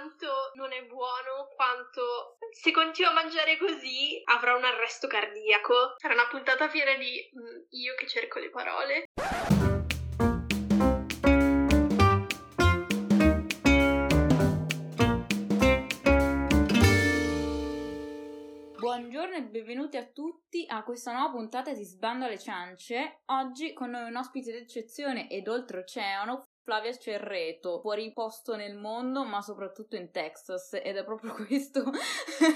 quanto non è buono, quanto se continuo a mangiare così avrò un arresto cardiaco. Sarà una puntata piena di mm, io che cerco le parole. Buongiorno e benvenuti a tutti a questa nuova puntata di Sbando alle ciance. Oggi con noi un ospite d'eccezione ed oltreoceano, Flavia Cerreto, fuori posto nel mondo, ma soprattutto in Texas, ed è proprio questo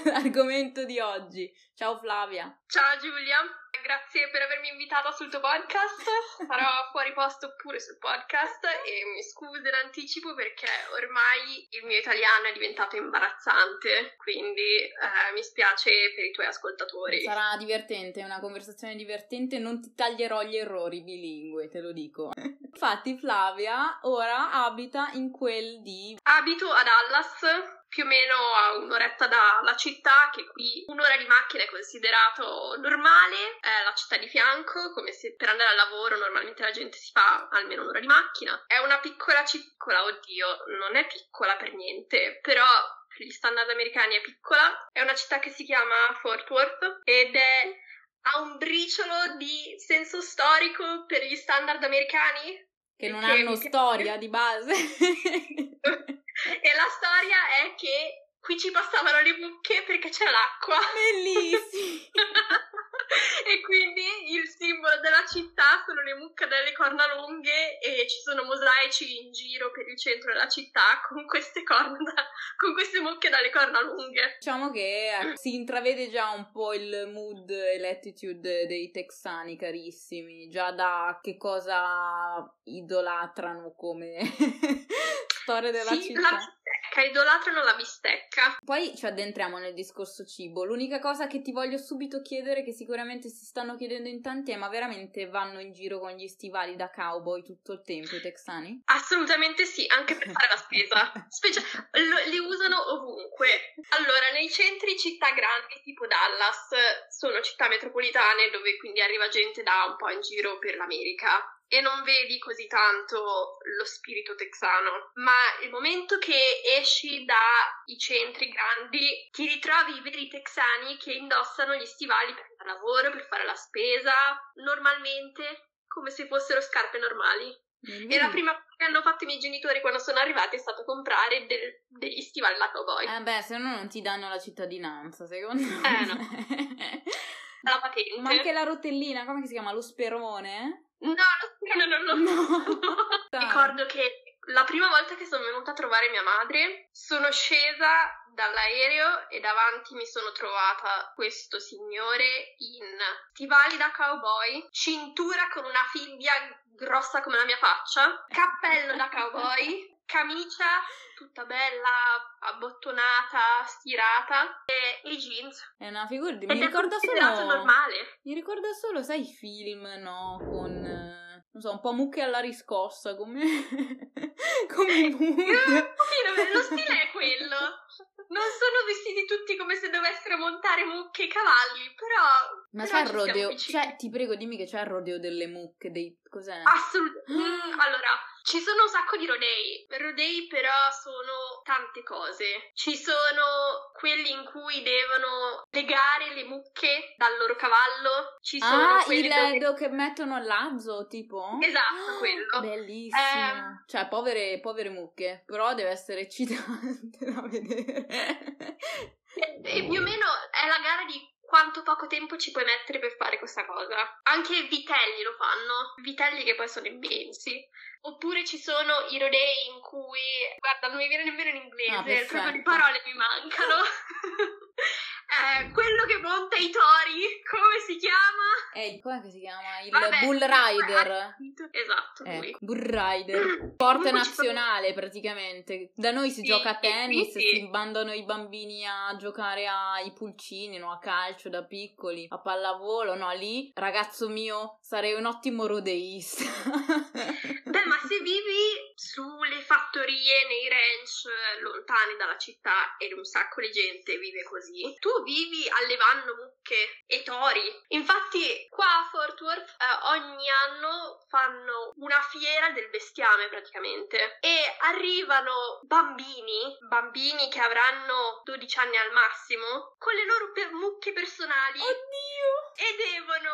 l'argomento di oggi. Ciao Flavia. Ciao Giulia, grazie per avermi invitata sul tuo podcast. Sarò fuori posto pure sul podcast e mi scuso in anticipo perché ormai il mio italiano è diventato imbarazzante, quindi eh, mi spiace per i tuoi ascoltatori. Sarà divertente, è una conversazione divertente, non ti taglierò gli errori bilingue, te lo dico. Infatti Flavia ora abita in quel di... Abito a Dallas, più o meno a un'oretta dalla città, che qui un'ora di macchina è considerato normale, è la città di fianco, come se per andare al lavoro normalmente la gente si fa almeno un'ora di macchina. È una piccola città, oddio, non è piccola per niente, però per gli standard americani è piccola. È una città che si chiama Fort Worth ed è ha un briciolo di senso storico per gli standard americani. Che non hanno storia di base. e la storia è che qui ci passavano le mucche perché c'è l'acqua. Bellissimo! e quindi il simbolo della città sono le mucche dalle corna lunghe e ci sono mosaici in giro per il centro della città con queste corna, con queste mucche dalle corna lunghe. Diciamo che eh, si intravede già un po' il mood e l'attitude dei texani carissimi, già da che cosa idolatrano come storia della sì, città. La bistecca, idolatrano la bistecca. Poi ci addentriamo nel discorso cibo. L'unica cosa che ti voglio subito chiedere, che sicuramente si stanno chiedendo in tanti, è ma veramente vanno in giro con gli stivali da cowboy tutto il tempo i texani? Assolutamente sì, anche per fare la spesa. Specie- lo- li usano ovunque. Allora, nei centri città grandi tipo Dallas sono città metropolitane dove quindi arriva gente da un po' in giro per l'America e non vedi così tanto lo spirito texano, ma il momento che esci dai centri grandi ti ritrovi i veri texani che indossano gli stivali per andare a lavoro, per fare la spesa, normalmente come se fossero scarpe normali. Mm. E la prima cosa che hanno fatto i miei genitori quando sono arrivati è stato comprare del- degli stivali da cowboy. Eh beh, se no non ti danno la cittadinanza, secondo me. Eh, no. La patente. Ma anche la rotellina, come si chiama? Lo sperone? No, no, no, no, no. Ricordo che la prima volta che sono venuta a trovare mia madre, sono scesa dall'aereo e davanti mi sono trovata questo signore in stivali da cowboy, cintura con una fibbia grossa come la mia faccia, cappello da cowboy, camicia tutta bella, abbottonata, stirata e i jeans. È una figura di... Ed Mi ricorda solo... normale. Mi ricorda solo, sai, i film, no? Con... eh, Non so, un po' mucche alla riscossa, come... come i Io- mood. un pochino, lo stile è quello. Non sono vestiti tutti come se dovessero montare mucche e cavalli, però. Ma però c'è il rodeo... Cioè, ti prego, dimmi che c'è il rodeo delle mucche, dei... Cos'è? Assolutamente. allora, ci sono un sacco di rodei. Rodei, però, sono tante cose. Ci sono quelli in cui devono legare le mucche dal loro cavallo. Ci sono Ah, quelli il dove- do che mettono l'azzo, tipo? Esatto, Ah, quello. Bellissimo. Ehm. Cioè, povere, povere mucche, però deve essere eccitante da vedere. E, e più o meno è la gara di quanto poco tempo ci puoi mettere per fare questa cosa. Anche i vitelli lo fanno, vitelli che poi sono immensi. Oppure ci sono i rodei in cui, guarda, non mi viene nemmeno in Ah, inglese, perfetto. proprio le parole mi mancano. Eh, quello che monta i tori, come si chiama? Eh, come si chiama? Il Vabbè, Bull Rider. Esatto. Ecco, Bull Rider. Sport nazionale praticamente. Da noi si Sì, gioca a sì, tennis, sì. si mandano i bambini a giocare ai pulcini, no? a calcio da piccoli, a pallavolo, no? Lì, ragazzo mio, sarei un ottimo rodeista. Beh, ma se vivi sulle fattorie, nei ranch, eh, lontani dalla città ed un sacco di gente vive così, tu vivi allevando mucche e tori. Infatti, qua a Fort Worth eh, ogni anno fanno una fiera del bestiame praticamente e arrivano bambini, bambini che avranno 12 anni al massimo, con le loro per- mucche personali. Oddio! E devono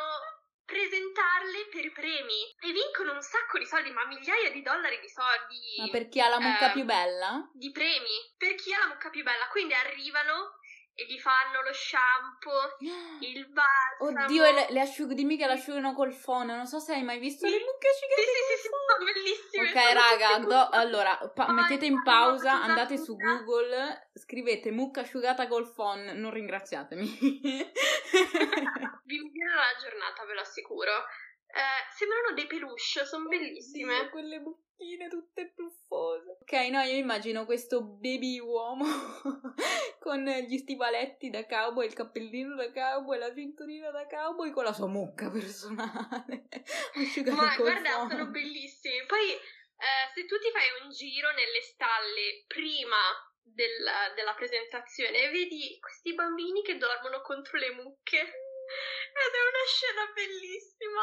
presentarle per premi e vincono un sacco di soldi, ma migliaia di dollari di soldi. Ma per chi ha la mucca eh, più bella? Di premi per chi ha la mucca più bella. Quindi arrivano e gli fanno lo shampoo, il balsamo. Oddio, le, le asciug- dimmi che le asciugano col phon. Non so se hai mai visto le mucche Sì, asciugate sì, sì, sì, sono bellissime. Ok, sono raga, do- allora pa- mettete in pausa, andate su. Google, scrivete mucca asciugata col phon, non ringraziatemi. Vi migliorerà la giornata, ve lo assicuro. Eh, sembrano dei peluche, sono bellissime. Oddio, quelle bocchine tutte puffose. Ok, no, io immagino questo baby uomo con gli stivaletti da cowboy, il cappellino da cowboy, la cinturina da cowboy con la sua mucca personale. Ma guarda, phon. sono bellissimi. Poi, eh, se tu ti fai un giro nelle stalle prima del- della presentazione, vedi questi bambini che dormono contro le mucche. Ed è una scena bellissima.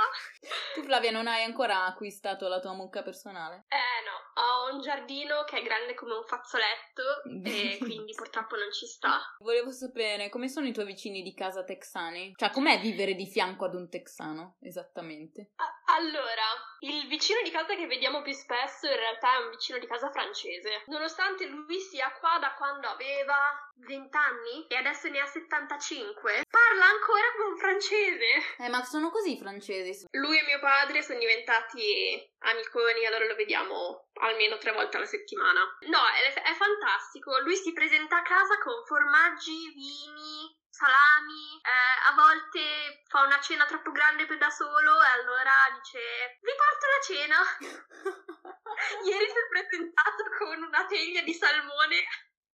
Tu Flavia non hai ancora acquistato la tua mucca personale? Eh no, ho un giardino che è grande come un fazzoletto e quindi purtroppo non ci sta. Volevo sapere come sono i tuoi vicini di casa texani? Cioè, com'è vivere di fianco ad un texano, esattamente? A- Allora, il vicino di casa che vediamo più spesso in realtà è un vicino di casa francese. Nonostante lui sia qua da quando aveva 20 anni e adesso ne ha 75, parla ancora come un francese. Eh, ma sono così i francesi. Lui e mio padre sono diventati amiconi, allora lo vediamo almeno tre volte alla settimana. No, è, è fantastico. Lui si presenta a casa con formaggi, vini, salami, eh, a volte fa una cena troppo grande per da solo e allora dice vi porto la cena. Ieri si è presentato con una teglia di salmone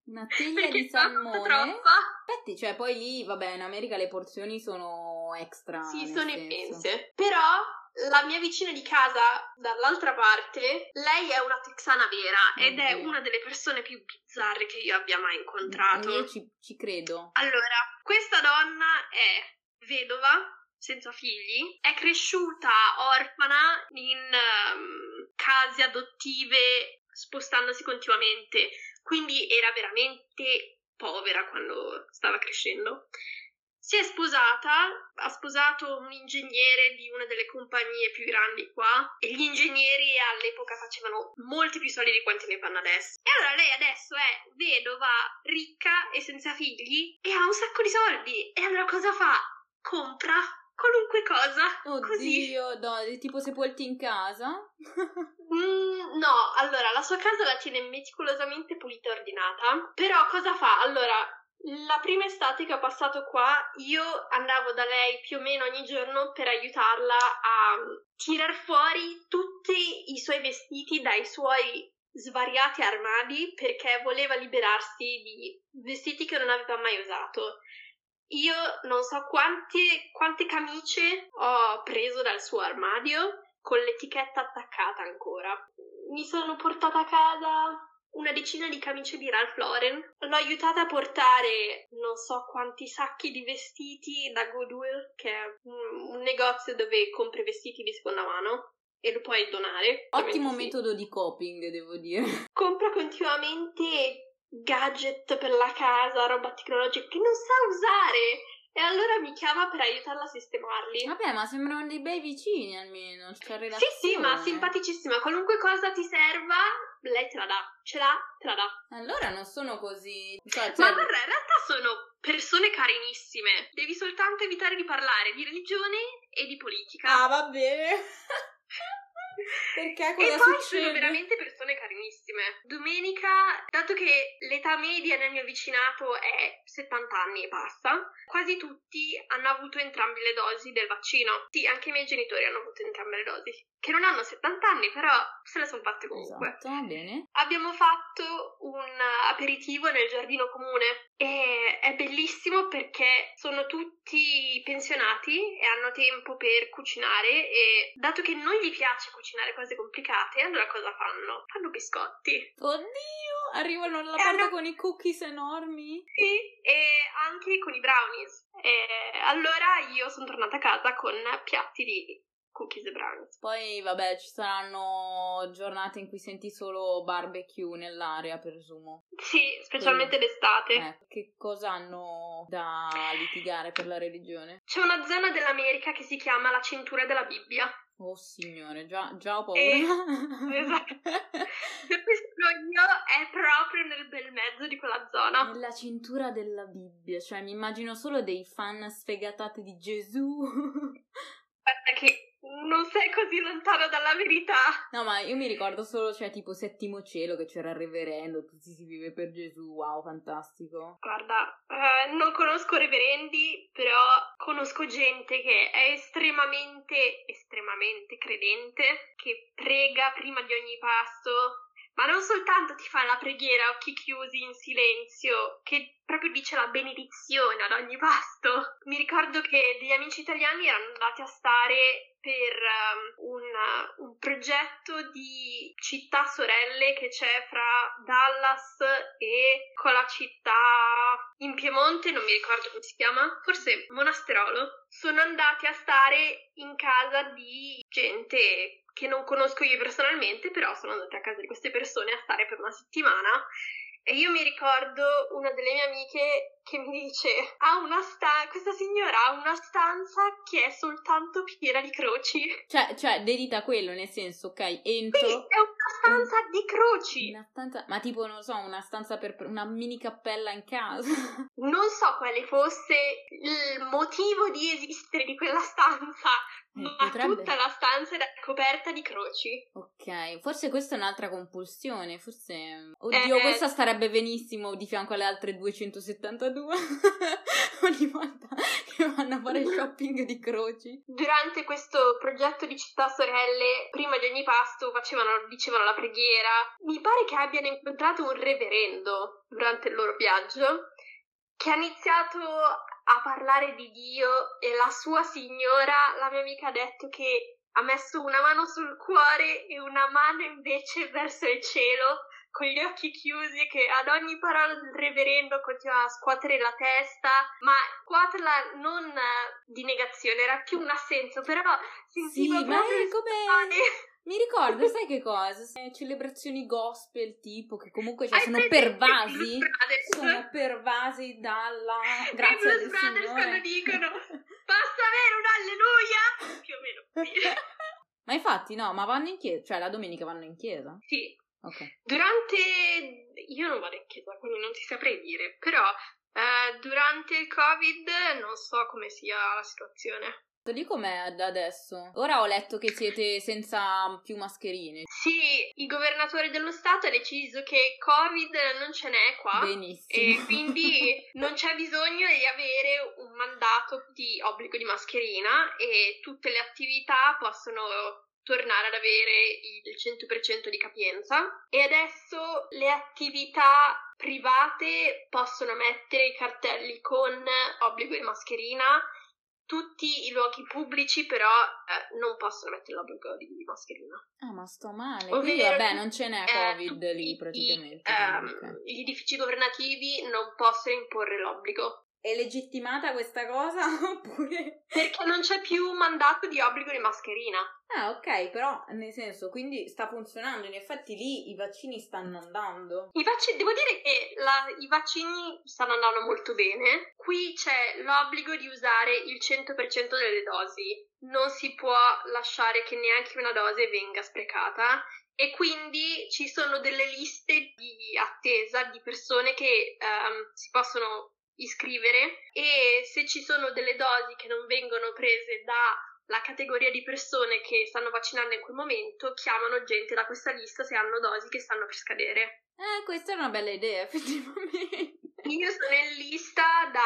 Una teglia perché di salmone? troppa. Aspetti, cioè poi lì, vabbè, in America le porzioni sono extra. Sì, sono senso. immense. Però la mia vicina di casa, dall'altra parte, lei è una texana vera ed è una delle persone più bizzarre che io abbia mai incontrato. Io ci, ci credo. Allora, questa donna è vedova, senza figli, è cresciuta orfana in ehm, case adottive, spostandosi continuamente, quindi era veramente povera quando stava crescendo. Si è sposata, ha sposato un ingegnere di una delle compagnie più grandi qua e gli ingegneri all'epoca facevano molti più soldi di quanti ne fanno adesso. E allora lei adesso è vedova, ricca e senza figli e ha un sacco di soldi. E allora cosa fa? Compra qualunque cosa. Così. Oddio, no, è tipo sepolti in casa? Mm, no, allora la sua casa la tiene meticolosamente pulita e ordinata. Però cosa fa? Allora, la prima estate che ho passato qua, io andavo da lei più o meno ogni giorno per aiutarla a tirar fuori tutti i suoi vestiti dai suoi svariati armadi perché voleva liberarsi di vestiti che non aveva mai usato. Io non so quante, quante camicie ho preso dal suo armadio con l'etichetta attaccata ancora. Mi sono portata a casa una decina di camicie di Ralph Lauren. L'ho aiutata a portare non so quanti sacchi di vestiti da Goodwill, che è un, negozio dove compri vestiti di seconda mano e lo puoi donare. Ottimo sì. metodo di coping, devo dire. Compra continuamente gadget per la casa, roba tecnologica che non sa usare. E allora mi chiama per aiutarla a sistemarli. Vabbè, ma sembrano dei bei vicini almeno. C'è Sì, sì, ma simpaticissima. Qualunque cosa ti serva, lei te la dà. Ce l'ha, te la dà. Allora non sono così. Cioè, Ma cioè- guarda, in realtà sono persone carinissime. Devi soltanto evitare di parlare di religione e di politica. Ah, va bene. Perché e cosa poi succede? sono veramente persone carinissime. Domenica, dato che l'età media nel mio vicinato è 70 anni e passa, quasi tutti hanno avuto entrambe le dosi del vaccino. Sì, anche i miei genitori hanno avuto entrambe le dosi. Che non hanno 70 anni, però se le sono fatte comunque. Esatto, bene. Abbiamo fatto un aperitivo nel giardino comune e è bellissimo perché sono tutti pensionati e hanno tempo per cucinare e dato che non gli piace cucinare cucinare cose complicate, allora cosa fanno? Fanno biscotti. Oddio, arrivano alla porta hanno- con i cookies enormi. Sì, e anche con i brownies. E allora io sono tornata a casa con piatti di cookies e brownies. Poi, vabbè, ci saranno giornate in cui senti solo barbecue nell'area, presumo. Sì, specialmente d'estate. Eh, che cosa hanno da litigare per la religione? C'è una zona dell'America che si chiama la cintura della Bibbia. Oh signore, già, già ho paura. Eh, esatto. Sono io è proprio nel bel mezzo di quella zona. Nella cintura della Bibbia, cioè mi immagino solo dei fan sfegatati di Gesù. Guarda che non sei così lontano dalla verità. No, ma io mi ricordo solo, cioè, tipo Settimo Cielo, che c'era il reverendo, tutti si vive per Gesù, wow, fantastico. Guarda, eh, non conosco reverendi, però conosco gente che è estremamente, estremamente credente, che prega prima di ogni pasto, ma non soltanto ti fa la preghiera a occhi chiusi in silenzio, che proprio dice la benedizione ad ogni pasto. Mi ricordo che degli amici italiani erano andati a stare per ehm, un, un progetto di città sorelle che c'è fra Dallas e con la città in Piemonte, non mi ricordo come si chiama, forse Monasterolo. Sono andati a stare in casa di gente che non conosco io personalmente, però sono andati a casa di queste persone a stare per una settimana. E io mi ricordo una delle mie amiche che mi dice: ha una sta- questa signora ha una stanza che è soltanto piena di croci. Cioè, cioè, dedita a quello, nel senso, ok, Sì, entro... è una stanza di croci. Una stanza, ma tipo, non so, una stanza per una mini cappella in casa. Non so quale fosse il motivo di esistere di quella stanza, ma Eh, potrebbe- tutta la stanza era coperta di croci. Ok, forse questa è un'altra compulsione, forse... Oddio, Eh. questa starebbe benissimo di fianco alle altre 272. Ogni volta che vanno a fare shopping di croci. Durante questo progetto di città sorelle, prima di ogni pasto facevano, dicevano la preghiera. Mi pare che abbiano incontrato un reverendo durante il loro viaggio che ha iniziato a parlare di Dio e la sua signora, la mia amica, ha detto che ha messo una mano sul cuore e una mano invece verso il cielo con gli occhi chiusi che ad ogni parola del reverendo continuava a scuotere la testa, ma scuoterla non eh, di negazione, era più un assenso, però sentivo Sì, ma proprio come... Mi ricordo, sai che cosa? Celebrazioni gospel tipo che comunque cioè, sono pervasi. Blues? Sono pervasi dalla I grazia Blues del Brothers Signore. quando dicono Basta avere un alleluia! Più o meno. Ma infatti no, ma vanno in chiesa, cioè la domenica vanno in chiesa. Sì, Ok. durante... Io non vado in chiesa, quindi non ti saprei dire, però eh, durante il Covid non so come sia la situazione. Lì com'è da adesso? Ora ho letto che siete senza più mascherine. Sì, il governatore dello Stato ha deciso che Covid non ce n'è qua. Benissimo. E quindi non c'è bisogno di avere un mandato di obbligo di mascherina e tutte le attività possono tornare ad avere il 100% di capienza e adesso le attività private possono mettere i cartelli con obbligo di mascherina tutti i luoghi pubblici però eh, non possono mettere l'obbligo di mascherina Ah, ma sto male. Ovvero Quindi vabbè, non ce n'è eh, Covid lì i- praticamente. ehm, Ok. gli edifici governativi non possono imporre l'obbligo È legittimata questa cosa oppure... perché non c'è più mandato di obbligo di mascherina Ah, ok, però nel senso, quindi sta funzionando. In effetti lì i vaccini stanno andando. I vaccini, devo dire che la- i vaccini stanno andando molto bene. Qui c'è l'obbligo di usare il 100% delle dosi. Non si può lasciare che neanche una dose venga sprecata. E quindi ci sono delle liste di attesa di persone che ehm, si possono iscrivere e se ci sono delle dosi che non vengono prese dalla categoria di persone che stanno vaccinando in quel momento, chiamano gente da questa lista se hanno dosi che stanno per scadere. Eh, questa è una bella idea, effettivamente. Io sono in lista da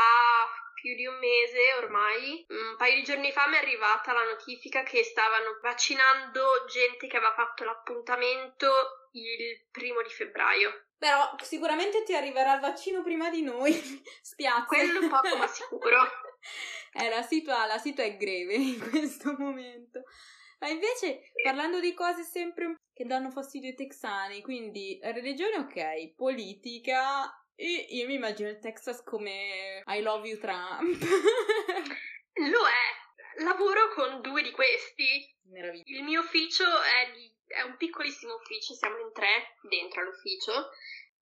più di un mese ormai. Un paio di giorni fa mi è arrivata la notifica che stavano vaccinando gente che aveva fatto l'appuntamento il primo di febbraio. Però sicuramente ti arriverà il vaccino prima di noi. Spiazza. Quello poco ma sicuro. Eh, la situa, la situa è greve in questo momento. Ma invece, parlando di cose sempre che danno fastidio ai texani, quindi religione ok, politica, e io mi immagino il Texas come I love you Trump. Lo è. Lavoro con due di questi. Meraviglia. Il mio ufficio è, di, è un piccolissimo ufficio, siamo in tre dentro all'ufficio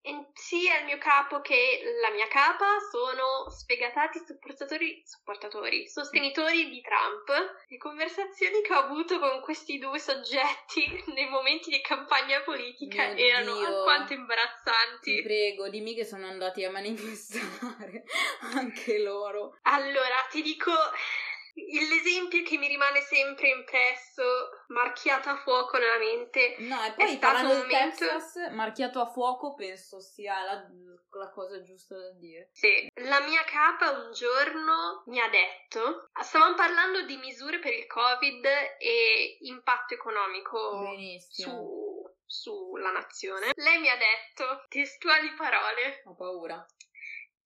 e sia il mio capo che la mia capa sono sfegatati supportatori, supportatori, sostenitori di Trump. Le conversazioni che ho avuto con questi due soggetti nei momenti di campagna politica Mio erano Dio. alquanto imbarazzanti. Ti prego, dimmi che sono andati a manifestare anche loro. Allora, ti dico l'esempio che mi rimane sempre impresso, marchiato a fuoco nella mente. No, e È poi parlando del momento- Texas, marchiato a fuoco penso sia la, la cosa giusta da dire. Sì. La mia capa un giorno mi ha detto, stavamo parlando di misure per il Covid e impatto economico Benissimo. su, sulla nazione. Lei mi ha detto, testuali parole, Ho paura.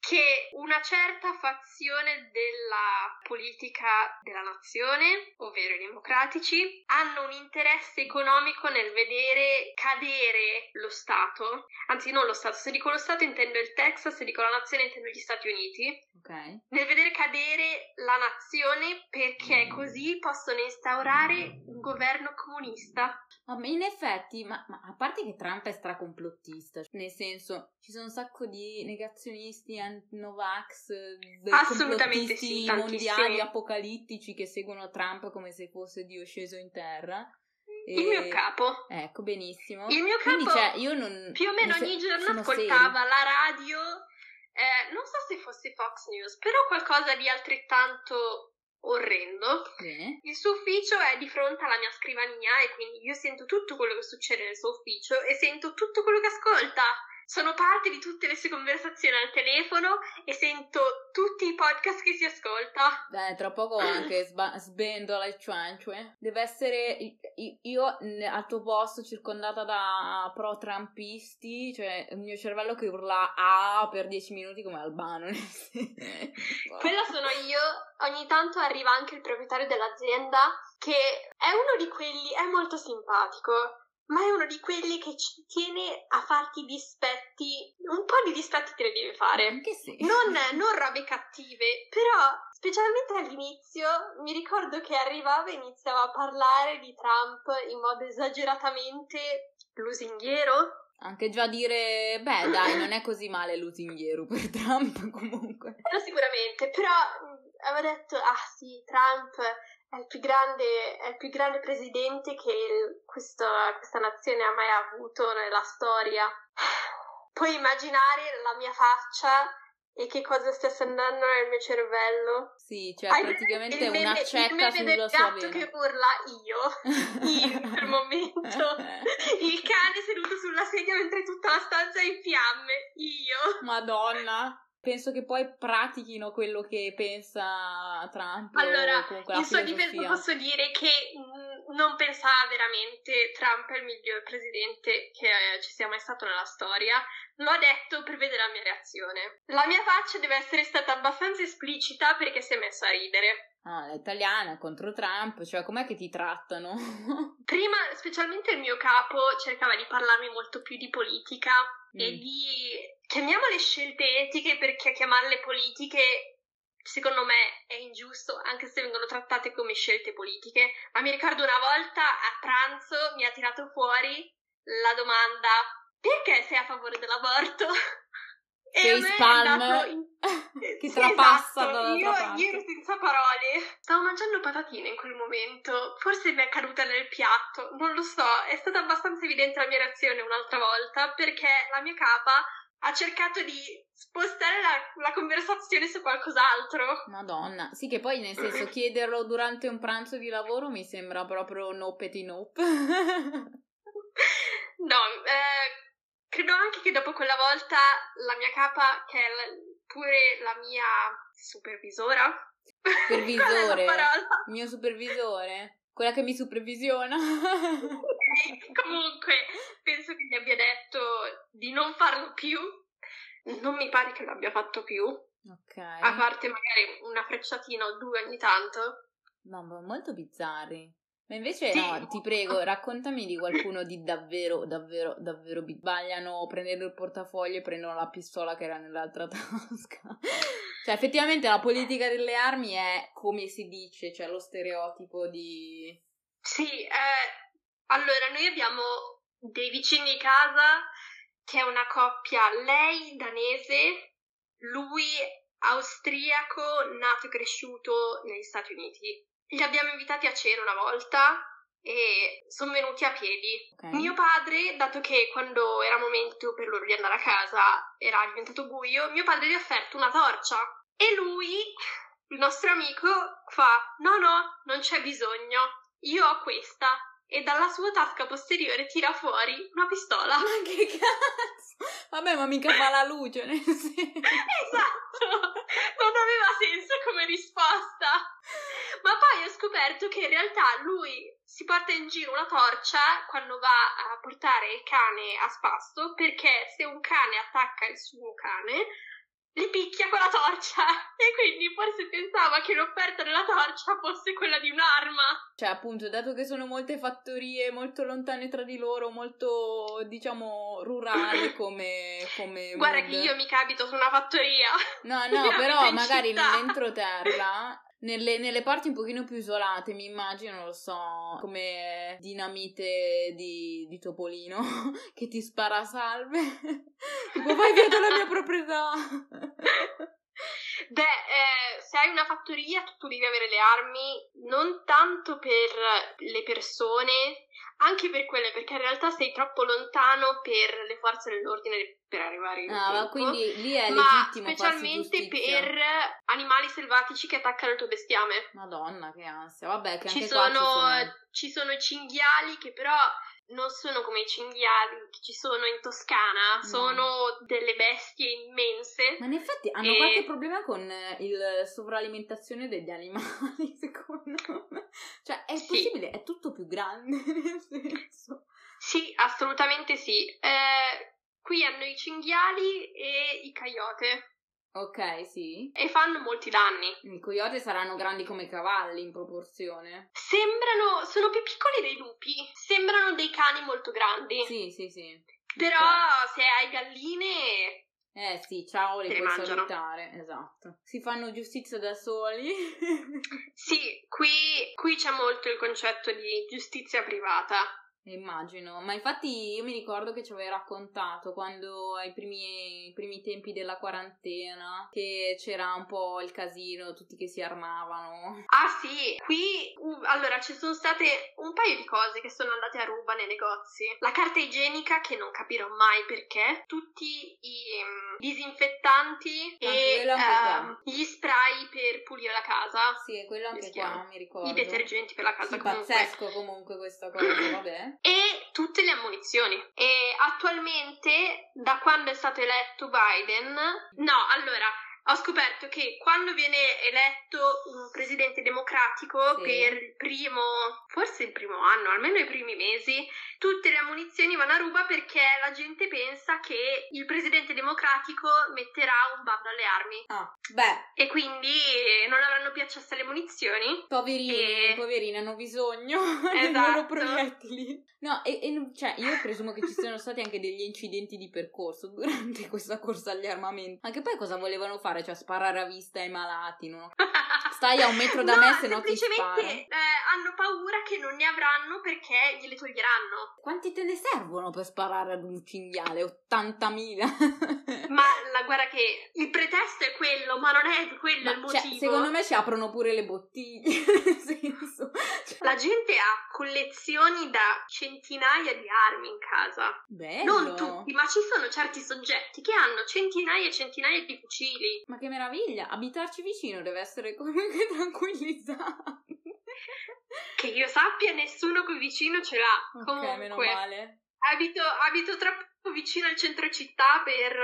Che una certa fazione della politica della nazione, ovvero i democratici, hanno un interesse economico nel vedere cadere lo Stato, anzi non lo Stato, se dico lo Stato intendo il Texas, se dico la nazione intendo gli Stati Uniti, Ok. nel vedere cadere la nazione perché così possono instaurare un governo comunista. Ma in effetti, ma, ma a parte che Trump è stracomplottista, nel senso, ci sono un sacco di negazionisti, anti-Novax, eh, Assolutamente complottisti sì, mondiali apocalittici che seguono Trump come se fosse Dio sceso in terra. Il mio capo. Ecco, benissimo. Il mio Quindi, capo cioè, io non... più o meno ogni giorno ascoltava la radio, eh, non so se fosse Fox News, però qualcosa di altrettanto orrendo. Bene. Il suo ufficio è di fronte alla mia scrivania e quindi io sento tutto quello che succede nel suo ufficio e sento tutto quello che ascolta. Sono parte di tutte le sue conversazioni al telefono e sento tutti i podcast che si ascolta. Beh, tra poco anche sba- sbendola il cianciue. Deve essere io al tuo posto circondata da pro-trumpisti, cioè il mio cervello che urla A per 10 minuti come Albano. Quella sono io. Ogni tanto arriva anche il proprietario dell'azienda che è uno di quelli, è molto simpatico, ma è uno di quelli che ci tiene a farti dispetti. Un po' di dispetti te ne deve fare. Anche se... Non, non robe cattive, però specialmente all'inizio mi ricordo che arrivava e iniziava a parlare di Trump in modo esageratamente lusinghiero. Anche già dire, beh dai, non è così male lusinghiero per Trump comunque. Quello sicuramente, però mh, aveva detto, ah sì, Trump è il più grande, è il più grande presidente che questa, questa nazione ha mai avuto nella storia. Puoi immaginare la mia faccia e che cosa stesse andando nel mio cervello? Sì, cioè Hai praticamente il meme- un'accetta il meme del gatto che urla io, io in quel momento, il cane seduto sulla sedia mentre tutta la stanza è in fiamme, io. Madonna. Penso che poi pratichino quello che pensa Trump. Allora, in sua difesa posso dire che mh, non pensava veramente Trump è il miglior presidente che eh, ci sia mai stato nella storia. L'ho detto per vedere la mia reazione. La mia faccia deve essere stata abbastanza esplicita perché si è messa a ridere. Ah, è italiana contro Trump, cioè com'è che ti trattano? Prima, specialmente il mio capo cercava di parlarmi molto più di politica e Mm. di chiamiamole scelte etiche perché chiamarle politiche secondo me è ingiusto anche se vengono trattate come scelte politiche ma mi ricordo una volta a pranzo mi ha tirato fuori la domanda perché sei a favore dell'aborto? E andato in- che Sì, trapassa esatto. dall'altra io, parte. io ero senza parole. Stavo mangiando patatine in quel momento. Forse mi è caduta nel piatto. Non lo so. È stata abbastanza evidente la mia reazione un'altra volta perché la mia capa ha cercato di spostare la, la conversazione su qualcos'altro. Madonna, sì che poi nel senso chiederlo durante un pranzo di lavoro mi sembra proprio no petit nope. No, eh, credo anche che dopo quella volta la mia capa, che è pure la mia supervisora. Supervisore. Mio supervisore, quella che mi supervisiona. Comunque, penso che gli abbia detto di non farlo più. Non mi pare che l'abbia fatto più, ok. a parte magari una frecciatina o due ogni tanto. No, ma molto bizzarri. Ma invece Sì. no, ti prego, raccontami di qualcuno di davvero, davvero, davvero sbagliano, prendono il portafoglio e prendono la pistola che era nell'altra tasca. Cioè, effettivamente la politica delle armi è come si dice, cioè lo stereotipo di... Sì, eh, allora noi abbiamo dei vicini di casa che è una coppia, lei danese, lui austriaco, nato e cresciuto negli Stati Uniti. Li abbiamo invitati a cena una volta e sono venuti a piedi. Ok. Mio padre, dato che quando era momento per loro di andare a casa era diventato buio, mio padre gli ha offerto una torcia e lui, il nostro amico, fa: No, no, non c'è bisogno, io ho questa. E dalla sua tasca posteriore tira fuori una pistola. Ma che cazzo? Vabbè, ma mica fa la luce, nel senso... esatto, non aveva senso come risposta. Ma poi ho scoperto che in realtà lui si porta in giro una torcia quando va a portare il cane a spasso perché se un cane attacca il suo cane li picchia con la torcia e quindi forse pensava che l'offerta della torcia fosse quella di un'arma. Cioè, appunto, dato che sono molte fattorie molto lontane tra di loro, molto, diciamo, rurale come... come Guarda mood. che io mica abito su una fattoria. No, no, però magari città. nell'entroterra, nelle, nelle parti un pochino più isolate, mi immagino, lo so, come dinamite di, di Topolino che ti spara salve. tipo, vai via dalla mia proprietà. Beh, eh, se hai una fattoria tu devi avere le armi non tanto per le persone, anche per quelle, perché in realtà sei troppo lontano per le forze dell'ordine per arrivare in Ah, ma tempo. quindi lì è ma legittimo specialmente per animali selvatici che attaccano il tuo bestiame. Madonna, che ansia. Vabbè, che Ci sono, ci sono... ci sono i cinghiali che però non sono come i cinghiali che ci sono in Toscana, No. sono delle bestie immense. Ma in effetti hanno E- qualche problema con eh, il sovralimentazione degli animali, secondo me. Cioè, è Sì. possibile, è tutto più grande, nel senso. Sì, assolutamente sì. Eh, qui hanno i cinghiali e i coyote Ok, sì. e fanno molti danni. I coyote saranno grandi come cavalli in proporzione. Sembrano, sono più piccoli dei lupi, sembrano dei cani molto grandi. Sì, sì, sì. Però Ok. se hai galline, Eh sì, ciao, le puoi mangiano. salutare, esatto. Si fanno giustizia da soli. sì, qui, qui c'è molto il concetto di giustizia privata. Immagino, ma infatti io mi ricordo che ci avevi raccontato quando ai primi, ai primi tempi della quarantena che c'era un po' il casino, tutti che si armavano. Ah sì, qui uh, allora ci sono state un paio di cose che sono andate a ruba nei negozi. La carta igienica che non capirò mai perché, tutti i mm, disinfettanti Anche e qua. gli spray per pulire la casa, Sì, quello anche qua, mi ricordo. i detergenti per la casa Sì, comunque. pazzesco comunque questa cosa, vabbè. E tutte le ammunizioni. E attualmente, da quando è stato eletto Biden, no, allora. Ho scoperto che quando viene eletto un presidente democratico Sì. per il primo, forse il primo anno, almeno i primi mesi, tutte le ammunizioni vanno a ruba perché la gente pensa che il presidente democratico metterà un bando alle armi Ah, beh, e quindi eh, non avranno più accesso alle munizioni. poverini, E- poverini hanno bisogno dei Esatto. loro proiettili. No, e, e- cioè, io presumo che ci siano stati anche degli incidenti di percorso durante questa corsa agli armamenti. Anche poi cosa volevano fare? Cioè, sparare a vista ai malati, no? Stai a un metro da no, me, se no ti semplicemente sparo. eh, hanno paura che non ne avranno perché gliele toglieranno. Quanti te ne servono per sparare ad un cinghiale? 80.000? Ma la guarda che il pretesto è quello, ma non è quello Ma, il cioè, motivo. secondo me ci aprono pure le bottiglie, nel senso... cioè, La gente ha collezioni da centinaia di armi in casa. bello! Non tutti, ma ci sono certi soggetti che hanno centinaia e centinaia di fucili. Ma che meraviglia! Abitarci vicino deve essere comunque tranquillizzante. Che io sappia, nessuno qui vicino ce l'ha. Ok, meno Comunque, male. abito, abito troppo vicino al centro città per,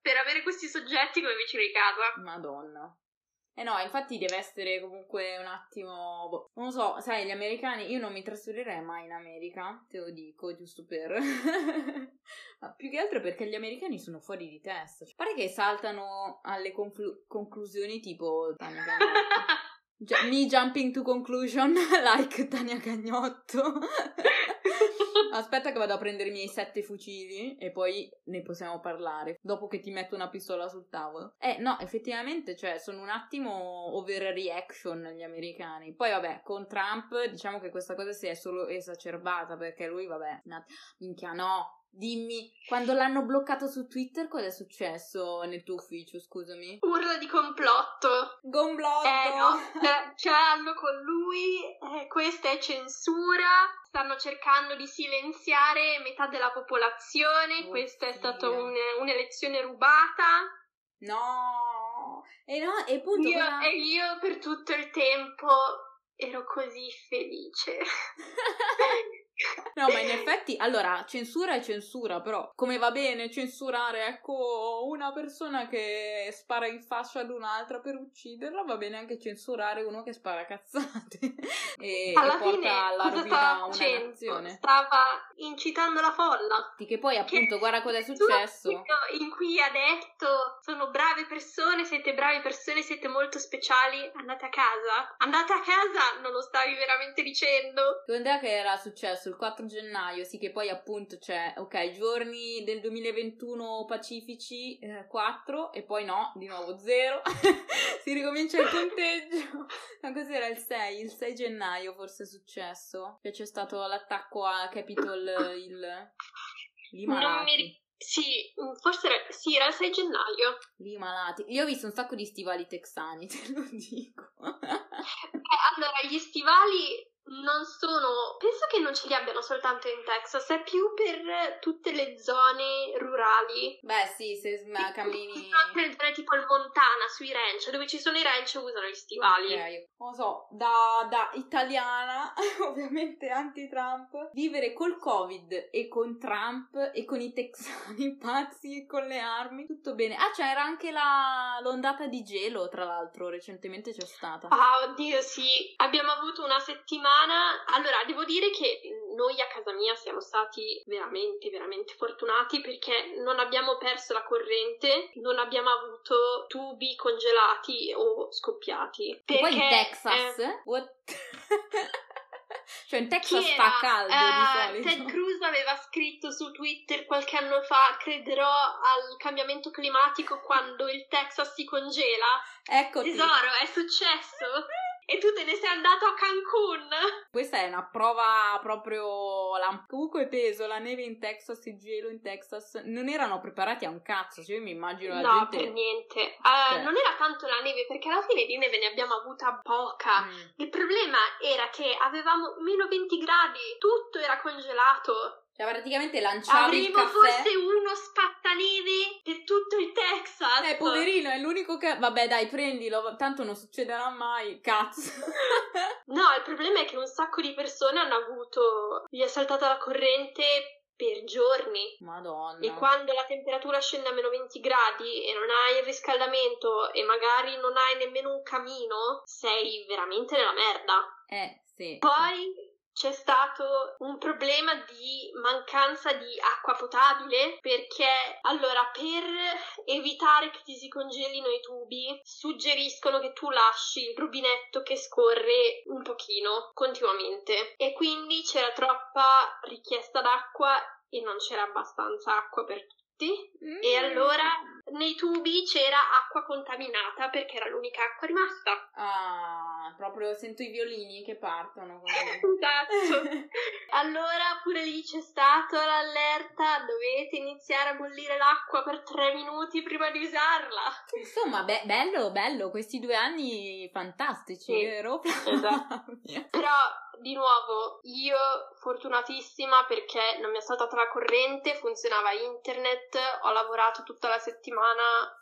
per avere questi soggetti come vicino di casa. Madonna. Eh no, infatti deve essere comunque un attimo... boh, Non lo so, sai, gli americani... Io non mi trasferirei mai in America, te lo dico, giusto per... Ma più che altro perché gli americani sono fuori di testa. Cioè, pare che saltano alle conflu- conclusioni tipo... Tania Canotti. me jumping to conclusion like Tania Cagnotto. Aspetta che vado a prendere i miei sette fucili e poi ne possiamo parlare. Dopo che ti metto una pistola sul tavolo. Eh, no, effettivamente, cioè, sono un attimo overreaction gli americani. Poi, vabbè, con Trump, diciamo che questa cosa si è solo esacerbata perché lui, vabbè, minchia, no, Dimmi, quando l'hanno bloccato su Twitter cosa è successo nel tuo ufficio, scusami? Urla di complotto. Complotto! Eh no, eh, ce l'hanno con lui, eh, questa è censura, stanno cercando di silenziare metà della popolazione, oh, questa è stata un, un'elezione rubata. No! E no, e appunto... Io, cosa... E io per tutto il tempo ero così felice. No, ma in effetti, allora, censura è censura, però come va bene censurare, ecco, una persona che spara in faccia ad un'altra per ucciderla, va bene anche censurare uno che spara cazzate e, Alla e porta fine, alla rovina una nazione. Stava incitando la folla. Che poi, appunto, che guarda cosa è successo. In cui ha detto, sono brave persone, siete brave persone, siete molto speciali, andate a casa. Andate a casa, non lo stavi veramente dicendo. Secondo te che era successo? il 4 gennaio, sì che poi appunto c'è, ok, giorni del 2021 pacifici eh, 4 e poi no, di nuovo 0, si ricomincia il conteggio. Ma cos'era il 6? Il 6 gennaio forse è successo, che c'è stato l'attacco a Capitol il... Lì malati. Sì, forse era, sì, era il 6 gennaio. Lì malati. Io ho visto un sacco di stivali texani, te lo dico. eh, allora, gli stivali non sono. Penso che non ce li abbiano soltanto in Texas, è più per tutte le zone rurali. Beh, sì, se cammini. Anche le zone tipo il Montana, sui ranch, dove ci sono i ranch usano gli stivali. Ok, non so, da, da italiana, ovviamente anti-Trump, vivere col Covid e con Trump e con i texani pazzi e con le armi, tutto bene. Ah, c'era anche la, l'ondata di gelo, tra l'altro, recentemente c'è stata. Ah, oddio, sì. Abbiamo avuto una settimana settimana, allora devo dire che noi a casa mia siamo stati veramente, veramente fortunati perché non abbiamo perso la corrente, non abbiamo avuto tubi congelati o scoppiati. Perché, poi in Texas? Eh, What? Cioè in Texas fa caldo uh, di eh, solito. Ted Cruz aveva scritto su Twitter qualche anno fa crederò al cambiamento climatico quando il Texas si congela. Ecco. Tesoro, è successo e tu te ne sei andato a Cancun. Questa è una prova proprio. La... Comunque peso, la neve in Texas, il gelo in Texas. Non erano preparati a un cazzo. Cioè, io mi immagino la no, gente. No, per niente. Uh, cioè. Non era tanto la neve, perché alla fine di neve ne abbiamo avuta poca. Mm. Il problema era che avevamo meno 20 gradi, tutto era congelato. Cioè, praticamente lanciavi Avremo il caffè. forse uno spattaneve per tutto il Texas. Eh, poverino, è l'unico che... Vabbè, dai, prendilo, tanto non succederà mai, cazzo. no, il problema è che un sacco di persone hanno avuto... Gli è saltata la corrente per giorni. Madonna. E quando la temperatura scende a meno 20 gradi e non hai il riscaldamento e magari non hai nemmeno un camino, sei veramente nella merda. Eh, sì. Poi c'è stato un problema di mancanza di acqua potabile perché allora per evitare che ti si congelino i tubi suggeriscono che tu lasci il rubinetto che scorre un pochino continuamente e quindi c'era troppa richiesta d'acqua e non c'era abbastanza acqua per tutti mm. e allora nei tubi c'era acqua contaminata perché era l'unica acqua rimasta. Ah, proprio sento i violini che partono. esatto. allora pure lì c'è stata l'allerta, dovete iniziare a bollire l'acqua per tre minuti prima di usarla. Insomma, be- bello, bello, questi due anni fantastici, sì. vero? Esatto. Però di nuovo, io fortunatissima perché non mi è stata tra corrente, funzionava internet, ho lavorato tutta la settimana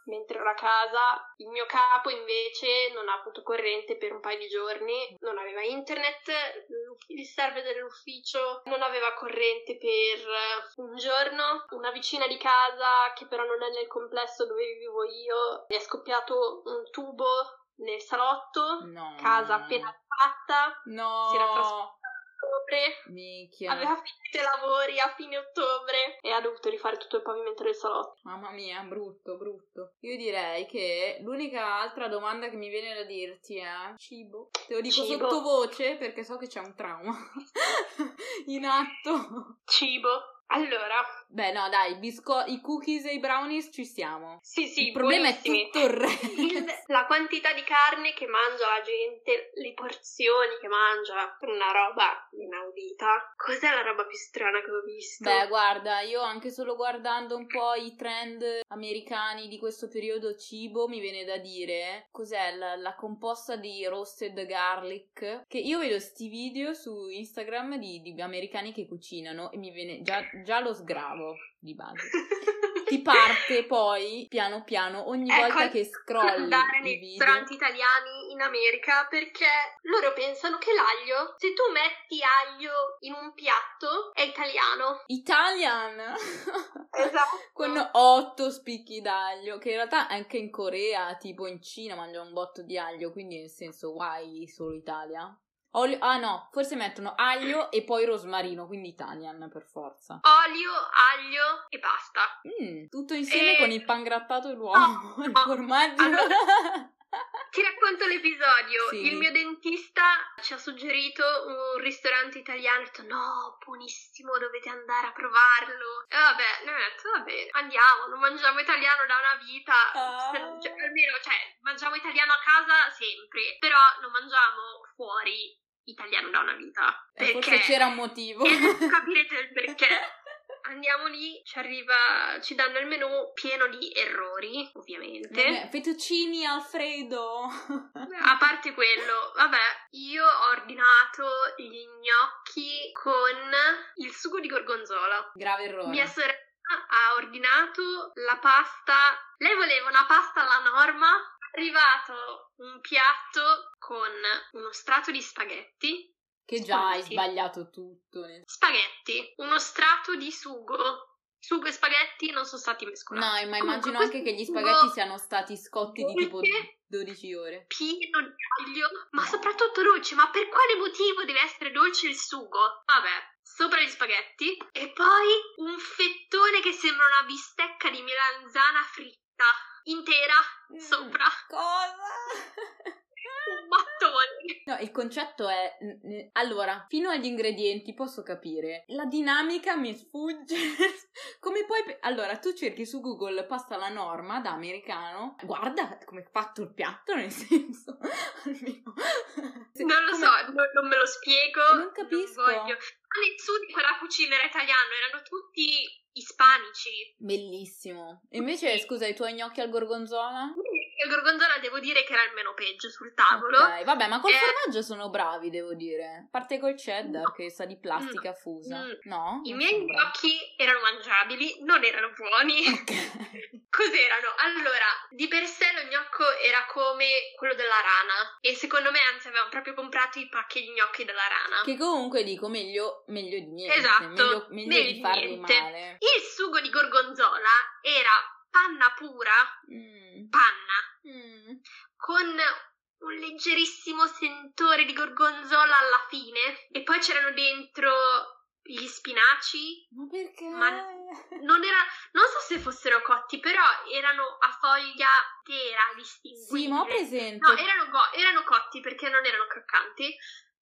mentre ero a casa, il mio capo invece non ha avuto corrente per un paio di giorni, non aveva internet, il server dell'ufficio non aveva corrente per un giorno, una vicina di casa che però non è nel complesso dove vivo io, mi è scoppiato un tubo nel salotto, no. casa appena fatta, no. si era trasformata ottobre. Minchia. Aveva finito i lavori a fine ottobre e ha dovuto rifare tutto il pavimento del salotto. Mamma mia, brutto, brutto. Io direi che l'unica altra domanda che mi viene da dirti è cibo. Te lo dico Cibo. sottovoce perché so che c'è un trauma in atto. Cibo. Allora, Beh, no, dai, i, bisco- i cookies e i brownies ci siamo. sì, sì, il problema buonissimi. è tutto il resto. Il- la quantità di carne che mangia la gente, le porzioni che mangia, una roba inaudita. Cos'è la roba più strana che ho visto? Beh, guarda, io anche solo guardando un po' i trend americani di questo periodo cibo, mi viene da dire cos'è la, la composta di roasted garlic. Che io vedo sti video su Instagram di, di americani che cucinano e mi viene già, già lo sgravo di base. Ti parte poi piano piano ogni Ecco, volta che scrolli andare nei video. ristoranti italiani in America perché loro pensano che l'aglio, se tu metti aglio in un piatto, è italiano. Italian! Esatto. con otto spicchi d'aglio, che in realtà anche in Corea, tipo in Cina, mangiano un botto di aglio, quindi nel senso, why solo Italia? Olio- ah no, forse mettono aglio e poi rosmarino, quindi Italian per forza. Olio, aglio e basta. Mm, tutto insieme E- con il pan grattato e l'uovo, No, il no. formaggio. Allora- Ti racconto l'episodio. Sì. Il mio dentista ci ha suggerito un ristorante italiano. Ha detto: No, buonissimo, dovete andare a provarlo. E vabbè, ne ho detto: Vabbè, andiamo. Non mangiamo italiano da una vita. Se- cioè, almeno, cioè, mangiamo italiano a casa sempre. Però non mangiamo fuori italiano da una vita. Eh, Perché? Forse c'era un motivo. E adesso capirete il perché. Andiamo lì, ci arriva, ci danno il menù pieno di errori, ovviamente. Eh, Fettuccini Alfredo. A parte quello, vabbè, io ho ordinato gli gnocchi con il sugo di gorgonzola. Grave errore. Mia sorella ha ordinato la pasta. Lei voleva una pasta alla norma. È arrivato un piatto con uno strato di spaghetti. Che già hai Spaghetti. sbagliato tutto. Spaghetti, uno strato di sugo. Sugo e spaghetti non sono stati mescolati. No, ma Comunque, immagino anche che gli spaghetti siano stati scotti di tipo dolce, 12 ore. pieno di aglio, ma soprattutto dolce. Ma per quale motivo deve essere dolce il sugo? Vabbè, sopra gli spaghetti e poi un fettone che sembra una bistecca di melanzana fritta intera Mm. sopra Cosa? un mattone. No, il concetto è. Allora, fino agli ingredienti posso capire. La dinamica mi sfugge. come poi. Allora, tu cerchi su Google pasta alla norma da americano. Guarda come è fatto il piatto, nel senso. almeno. Se- Non lo come- so, non, non me lo spiego. Non capisco. voglio. Ma nessuno di quella cucina era italiano, erano tutti ispanici. Bellissimo. E invece, scusa, i tuoi gnocchi al gorgonzola? Il gorgonzola devo dire che era il meno peggio sul tavolo. Ok, vabbè, ma col Eh. formaggio sono bravi, devo dire. A parte col cheddar, No. che sa di plastica fusa. Mm. No? I miei gnocchi erano mangiabili, non erano buoni. Ok. Cos'erano? Allora, di per sé lo gnocco era come quello della rana. E secondo me, anzi, avevamo proprio comprato i pacchi di gnocchi della rana. Che comunque dico meglio, meglio di niente. Esatto, Meglio, meglio meglio di di farli niente. male. Il sugo di gorgonzola era panna pura, Mm. panna, Mm. con un leggerissimo sentore di gorgonzola alla fine. E poi c'erano dentro gli spinaci. Ma perché? Ma- Non, era, non so se fossero cotti, però erano a foglia intera, distinguibile. Sì, ma ho presente. No, erano, go- erano cotti perché non erano croccanti.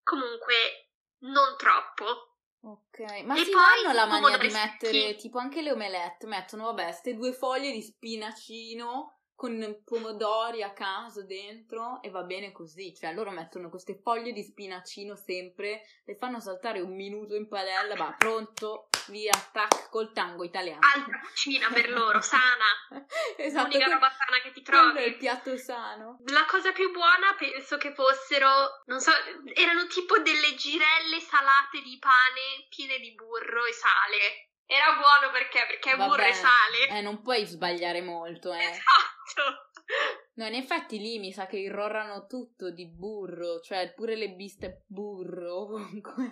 Comunque, non troppo. Ok, ma E si poi hanno la mania di mettere, tipo anche le omelette, mettono, vabbè, queste due foglie di spinacino con pomodori a caso dentro e va bene così, cioè loro mettono queste foglie di spinacino sempre, le fanno saltare un minuto in padella, va pronto, via, tac, col tango italiano. Altra cucina per loro, sana. esatto, L'unica roba sana che ti trovi. il piatto sano. La cosa più buona penso che fossero, non so, erano tipo delle girelle salate di pane piene di burro e sale. Era buono perché? Perché è burro Vabbè, e sale. Eh, non puoi sbagliare molto, eh. Esatto. No, in effetti lì mi sa che irrorano tutto di burro, cioè pure le biste burro ovunque.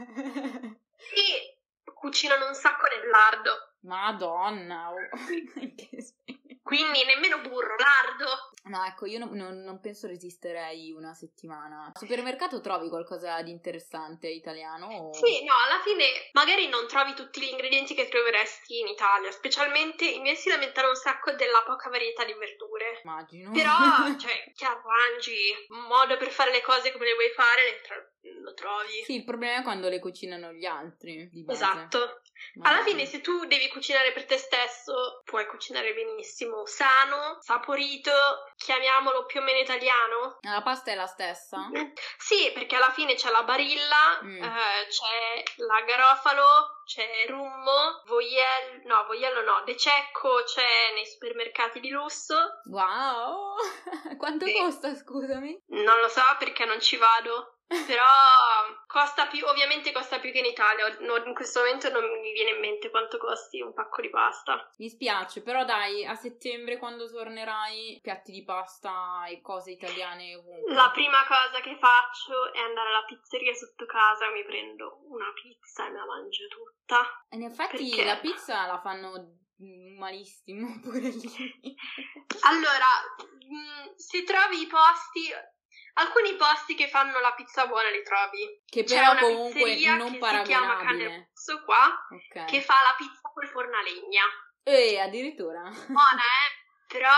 E cucinano un sacco nel lardo. Madonna, oh. Che Quindi nemmeno burro, lardo. No, ecco, io non, non, non, penso resisterei una settimana. Al supermercato trovi qualcosa di interessante italiano? O... Sì, no, alla fine magari non trovi tutti gli ingredienti che troveresti in Italia, specialmente i miei si lamentano un sacco della poca varietà di verdure. Immagino. Però, cioè, ti arrangi, un modo per fare le cose come le vuoi fare, lo trovi. Sì, il problema è quando le cucinano gli altri. Esatto. Alla fine, se tu devi cucinare per te stesso, puoi cucinare benissimo, sano, saporito, chiamiamolo più o meno italiano. La pasta è la stessa? Sì, perché alla fine c'è la barilla, mm. eh, c'è la garofalo, c'è rummo, voiello, no, voiello no, de cecco c'è nei supermercati di lusso. Wow! Quanto sì. costa, scusami? Non lo so perché non ci vado. Però costa più, ovviamente costa più che in Italia. in questo momento non mi viene in mente quanto costi un pacco di pasta. Mi spiace, però dai, a settembre quando tornerai, piatti di pasta e cose italiane ovunque. La prima cosa che faccio è andare alla pizzeria sotto casa, mi prendo una pizza e me la mangio tutta. E in effetti perché... la pizza la fanno malissimo pure lì. allora, mm, se trovi i posti Alcuni posti che fanno la pizza buona li trovi. Che però comunque non paragonabile. Si chiama Cane qua, okay. che fa la pizza col forno a legna. Eh, addirittura. Buona, eh? Però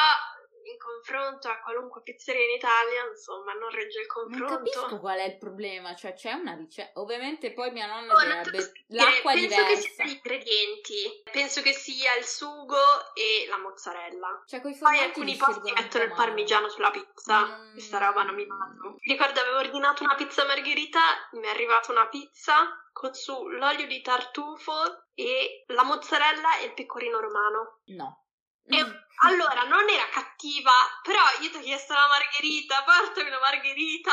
in confronto a qualunque pizzeria in Italia, insomma, non regge il confronto. Non capisco qual è il problema, cioè c'è una ricetta. Ovviamente poi mia nonna oh, direbbe l'acqua penso diversa. Penso che siano gli ingredienti. Penso che sia il sugo e la mozzarella. Cioè, poi alcuni posti mettono il parmigiano sulla pizza. Mm. Questa roba non mi va. Ricordo avevo ordinato una pizza margherita, mi è arrivata una pizza con su l'olio di tartufo e la mozzarella e il pecorino romano. No. E allora non era cattiva, però io ti ho chiesto la margherita, portami una margherita.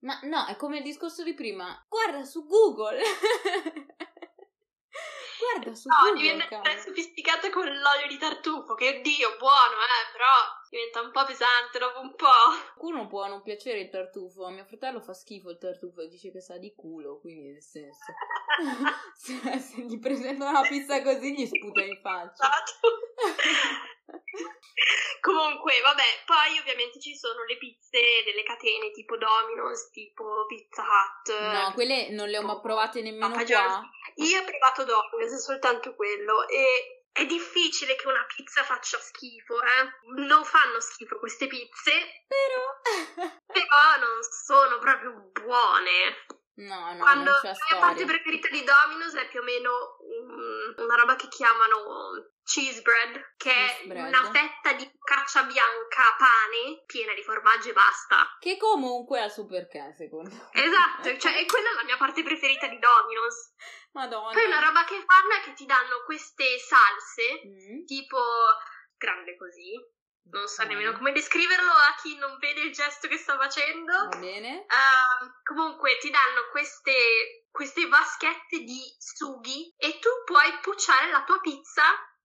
Ma no, è come il discorso di prima. Guarda su Google. Guarda su no, Google. diventa cavolo. sofisticata con l'olio di tartufo, che oddio, buono, eh, però diventa un po' pesante dopo un po'. Qualcuno può non piacere il tartufo, a mio fratello fa schifo il tartufo dice che sa di culo, quindi nel senso. se, se, gli presentano una pizza così gli sputa in faccia. Comunque, vabbè, poi ovviamente ci sono le pizze delle catene tipo Domino's, tipo Pizza Hut. No, quelle non le ho mai provate nemmeno Papa qua. Io ho provato Domino's, soltanto quello, e è difficile che una pizza faccia schifo, eh? Non fanno schifo queste pizze, però, però non sono proprio buone. No, no, Quando non c'è la mia parte preferita di Domino's è più o meno una roba che chiamano cheese bread, che cheese è bread. una fetta di caccia bianca a pane piena di formaggio e basta. Che comunque ha su perché, secondo me. Esatto, cioè, e quella è la mia parte preferita di Domino's. Madonna. Poi una roba che fanno è che ti danno queste salse, mm. tipo grande così, non so nemmeno come descriverlo a chi non vede il gesto che sto facendo. Va bene. Uh, comunque ti danno queste, queste vaschette di sughi e tu puoi pucciare la tua pizza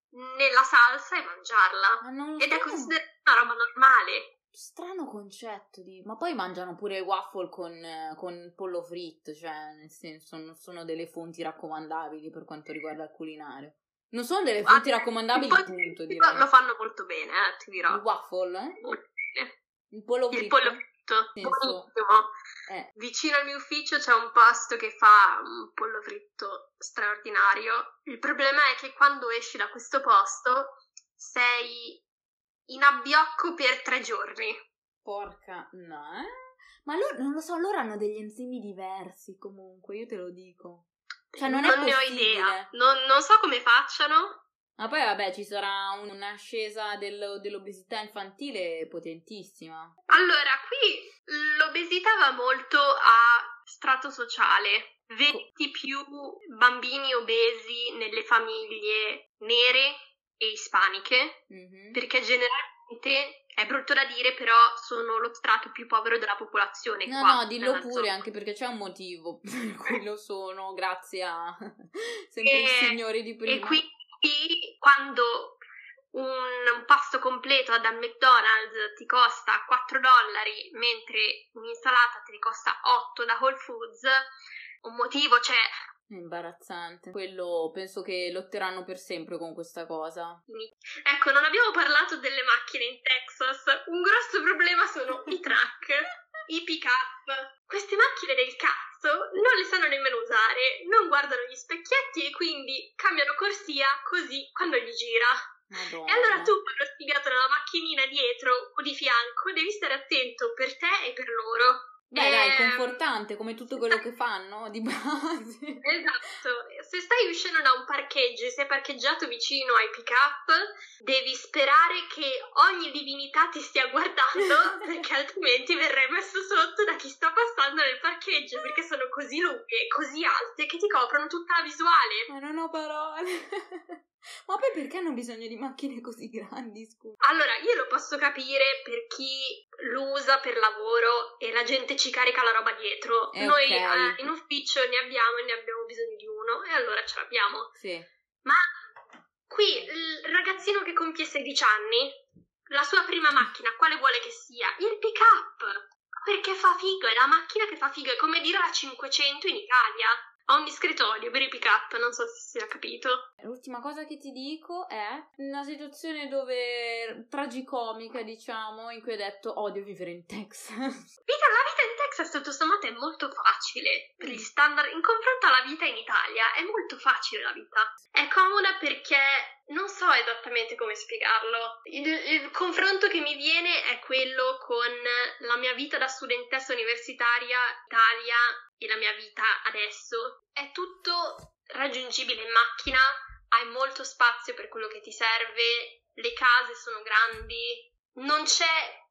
nella salsa e mangiarla. Ed è considerata una roba normale. Strano concetto di... Ma poi mangiano pure waffle con, con pollo fritto, cioè nel senso non sono delle fonti raccomandabili per quanto riguarda il culinario. Non sono delle fonti raccomandabili, poi, punto. Direi. Lo fanno molto bene, eh, ti dirò. Il waffle, eh? Molto bene. Il pollo fritto. Il pollo fritto, buonissimo. Eh. Vicino al mio ufficio c'è un posto che fa un pollo fritto straordinario. Il problema è che quando esci da questo posto sei in abbiocco per tre giorni. Porca, no, eh? Ma loro, non lo so, loro hanno degli enzimi diversi comunque, io te lo dico. Cioè, non, non ne ho idea. Non, non, so come facciano. Ma poi, vabbè, ci sarà un'ascesa del, dell'obesità infantile potentissima. Allora, qui l'obesità va molto a strato sociale. Vedi più bambini obesi nelle famiglie nere e ispaniche, mm-hmm. perché generalmente è brutto da dire, però sono lo strato più povero della popolazione. No, qua, no, dillo pure, zona. anche perché c'è un motivo per cui lo sono, grazie a sempre e, i signori di prima. E quindi quando un, pasto completo da McDonald's ti costa 4 dollari, mentre un'insalata ti costa 8 da Whole Foods, un motivo c'è. Imbarazzante. Quello penso che lotteranno per sempre con questa cosa. Ecco, non abbiamo parlato delle macchine in Texas. Un grosso pick-up. Queste macchine del cazzo non le sanno nemmeno usare, non guardano gli specchietti e quindi cambiano corsia così quando gli gira. Madonna. E allora tu, quando spiegato nella macchinina dietro o di fianco, devi stare attento per te e per loro. Beh, dai, Ehm, confortante, come tutto quello che fanno di base. Esatto, se stai uscendo da un parcheggio e sei parcheggiato vicino ai pick-up, devi sperare che ogni divinità ti stia guardando, perché altrimenti verrai messo sotto da chi sta passando nel parcheggio, perché sono così lunghe e così alte che ti coprono tutta la visuale. Ma non ho parole. Ma poi perché hanno bisogno di macchine così grandi, scusa? Allora, io lo posso capire per chi lo usa per lavoro e la gente ci carica la roba dietro. Eh, Noi ok. eh, in ufficio ne abbiamo e ne abbiamo bisogno di uno e allora ce l'abbiamo. Sì. Ma qui il ragazzino che compie 16 anni, la sua prima macchina, quale vuole che sia? Il pick up! Perché fa figo, è la macchina che fa figo, è come dire la 500 in Italia. Ho un discretorio per i pick up, non so se si è capito. L'ultima cosa che ti dico è una situazione dove tragicomica, diciamo, in cui ho detto odio vivere in Texas. Vita, la vita in Texas tutto sommato è molto facile per gli standard. In confronto alla vita in Italia è molto facile la vita. È comoda perché non so esattamente come spiegarlo. Il, il confronto che mi viene è quello con la mia vita da studentessa universitaria Italia e la mia vita adesso. È tutto raggiungibile in macchina, hai molto spazio per quello che ti serve, le case sono grandi, non c'è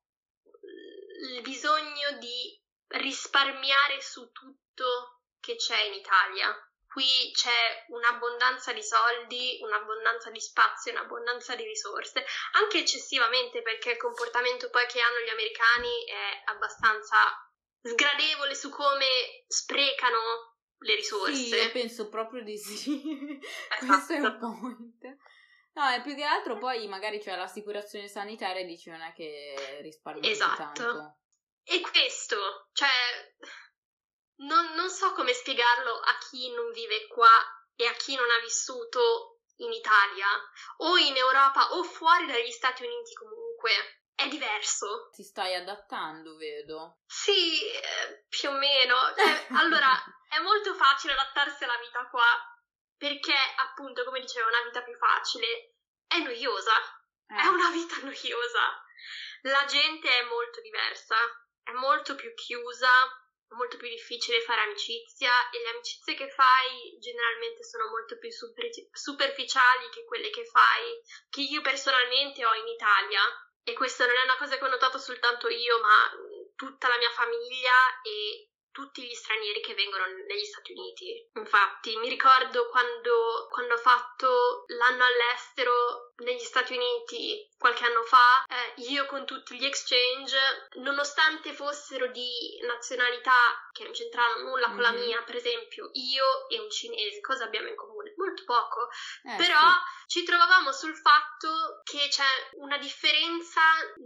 il bisogno di risparmiare su tutto che c'è in Italia. Qui c'è un'abbondanza di soldi, un'abbondanza di spazio, un'abbondanza di risorse, anche eccessivamente perché il comportamento poi che hanno gli americani è abbastanza sgradevole su come sprecano le risorse. Sì, io penso proprio di sì. Esatto. Questo è un point. No, e più che altro poi magari c'è l'assicurazione sanitaria e dici non è che risparmi Esatto. tanto. E questo, cioè, non, non so come spiegarlo a chi non vive qua e a chi non ha vissuto in Italia o in Europa o fuori dagli Stati Uniti comunque. È diverso. Ti stai adattando, vedo. Sì, eh, più o meno. Cioè, allora, è molto facile adattarsi alla vita qua perché, appunto, come dicevo, è una vita più facile. È noiosa. È Eh, una vita noiosa. La gente è molto diversa, è molto più chiusa, è molto più difficile fare amicizia e le amicizie che fai generalmente sono molto più super- superficiali che quelle che fai, che io personalmente ho in Italia. E questa non è una cosa che ho notato soltanto io, ma tutta la mia famiglia e tutti gli stranieri che vengono negli Stati Uniti. Infatti, mi ricordo quando, quando ho fatto l'anno all'estero negli Stati Uniti qualche anno fa, eh, io con tutti gli exchange, nonostante fossero di nazionalità che non c'entravano nulla con la Mhm. mia, per esempio, io e un cinese, cosa abbiamo in comune? Molto poco. eh, Però sì. ci trovavamo sul fatto che c'è una differenza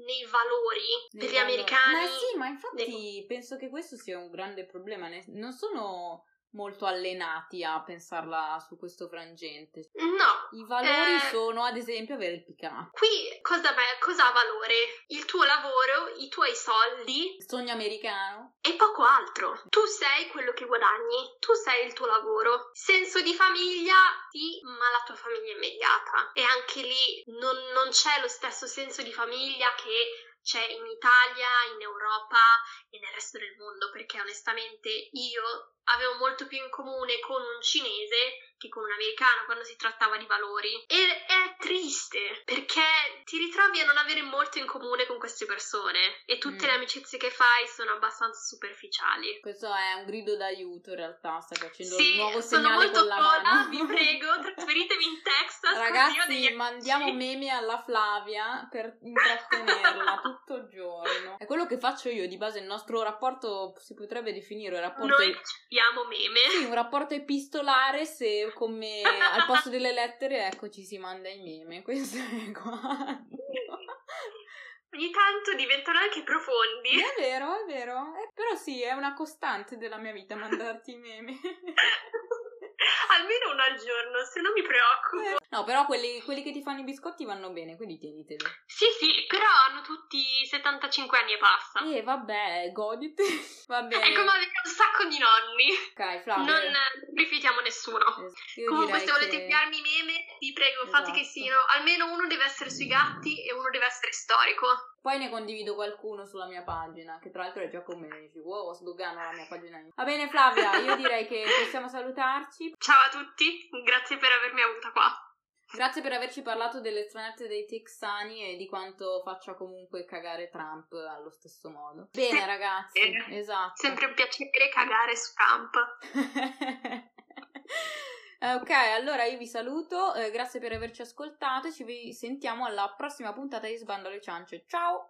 nei valori Nei per gli valori. americani. Ma sì, ma infatti penso che questo sia un grande problema. Non sono molto allenati a pensarla su questo frangente. No, I valori Eh. sono, ad esempio, avere il pick up. qui cosa, cosa ha valore? Il tuo lavoro, i tuoi soldi Il sogno americano? e poco altro. Tu sei quello che guadagni, tu sei il tuo lavoro. Senso di famiglia, sì, ma la tua famiglia immediata. E anche lì non, non c'è lo stesso senso di famiglia che c'è in Italia, in Europa e nel resto del mondo, perché onestamente io avevo molto più in comune con un cinese che con un americano quando si trattava di valori. E è triste perché ti ritrovi a non avere molto in comune con queste persone e tutte Mm. le amicizie che fai sono abbastanza superficiali. Questo è un grido d'aiuto, in realtà. Stai facendo Sì, un nuovo sono segnale molto con la sola, mano. vi prego, trasferitevi in Texas. Ragazzi, amici. mandiamo meme alla Flavia per intrattenerla tutto il giorno. È quello che faccio io, di base il nostro rapporto si potrebbe definire un rapporto Noi recepiamo meme. Sì, un rapporto epistolare se come al posto delle lettere, ecco, ci si manda i meme. Questo è quanto. Ogni tanto diventano anche profondi. È vero, è vero. Eh, però sì, è una costante della mia vita mandarti i meme. Almeno uno al giorno, se no mi preoccupo. Eh, no, però quelli, quelli, che ti fanno i biscotti vanno bene, quindi tieniteli. Sì, sì, però hanno tutti 75 anni e passa. Eh, vabbè, goditi. Va bene. È come avere un sacco di nonni. Ok, Flavio. Non rifiutiamo nessuno. Io Comunque, se volete che... inviarmi meme, vi prego, Esatto. fate che siano. Almeno uno deve essere sui gatti e uno deve essere storico. Poi ne condivido qualcuno sulla mia pagina, che tra l'altro è già con me. Dici, wow, sdogano la mia pagina. Va bene, Flavia, io direi che possiamo salutarci. Ciao a tutti, grazie per avermi avuta qua. Grazie per averci parlato delle stranezze dei texani e di quanto faccia comunque cagare Trump allo stesso modo. Bene, Sì. ragazzi, Bene. esatto. Sempre un piacere cagare su camp. Eh, ok, allora io vi saluto, eh, grazie per averci ascoltato e ci sentiamo alla prossima puntata di Sbando alle ciance. Ciao!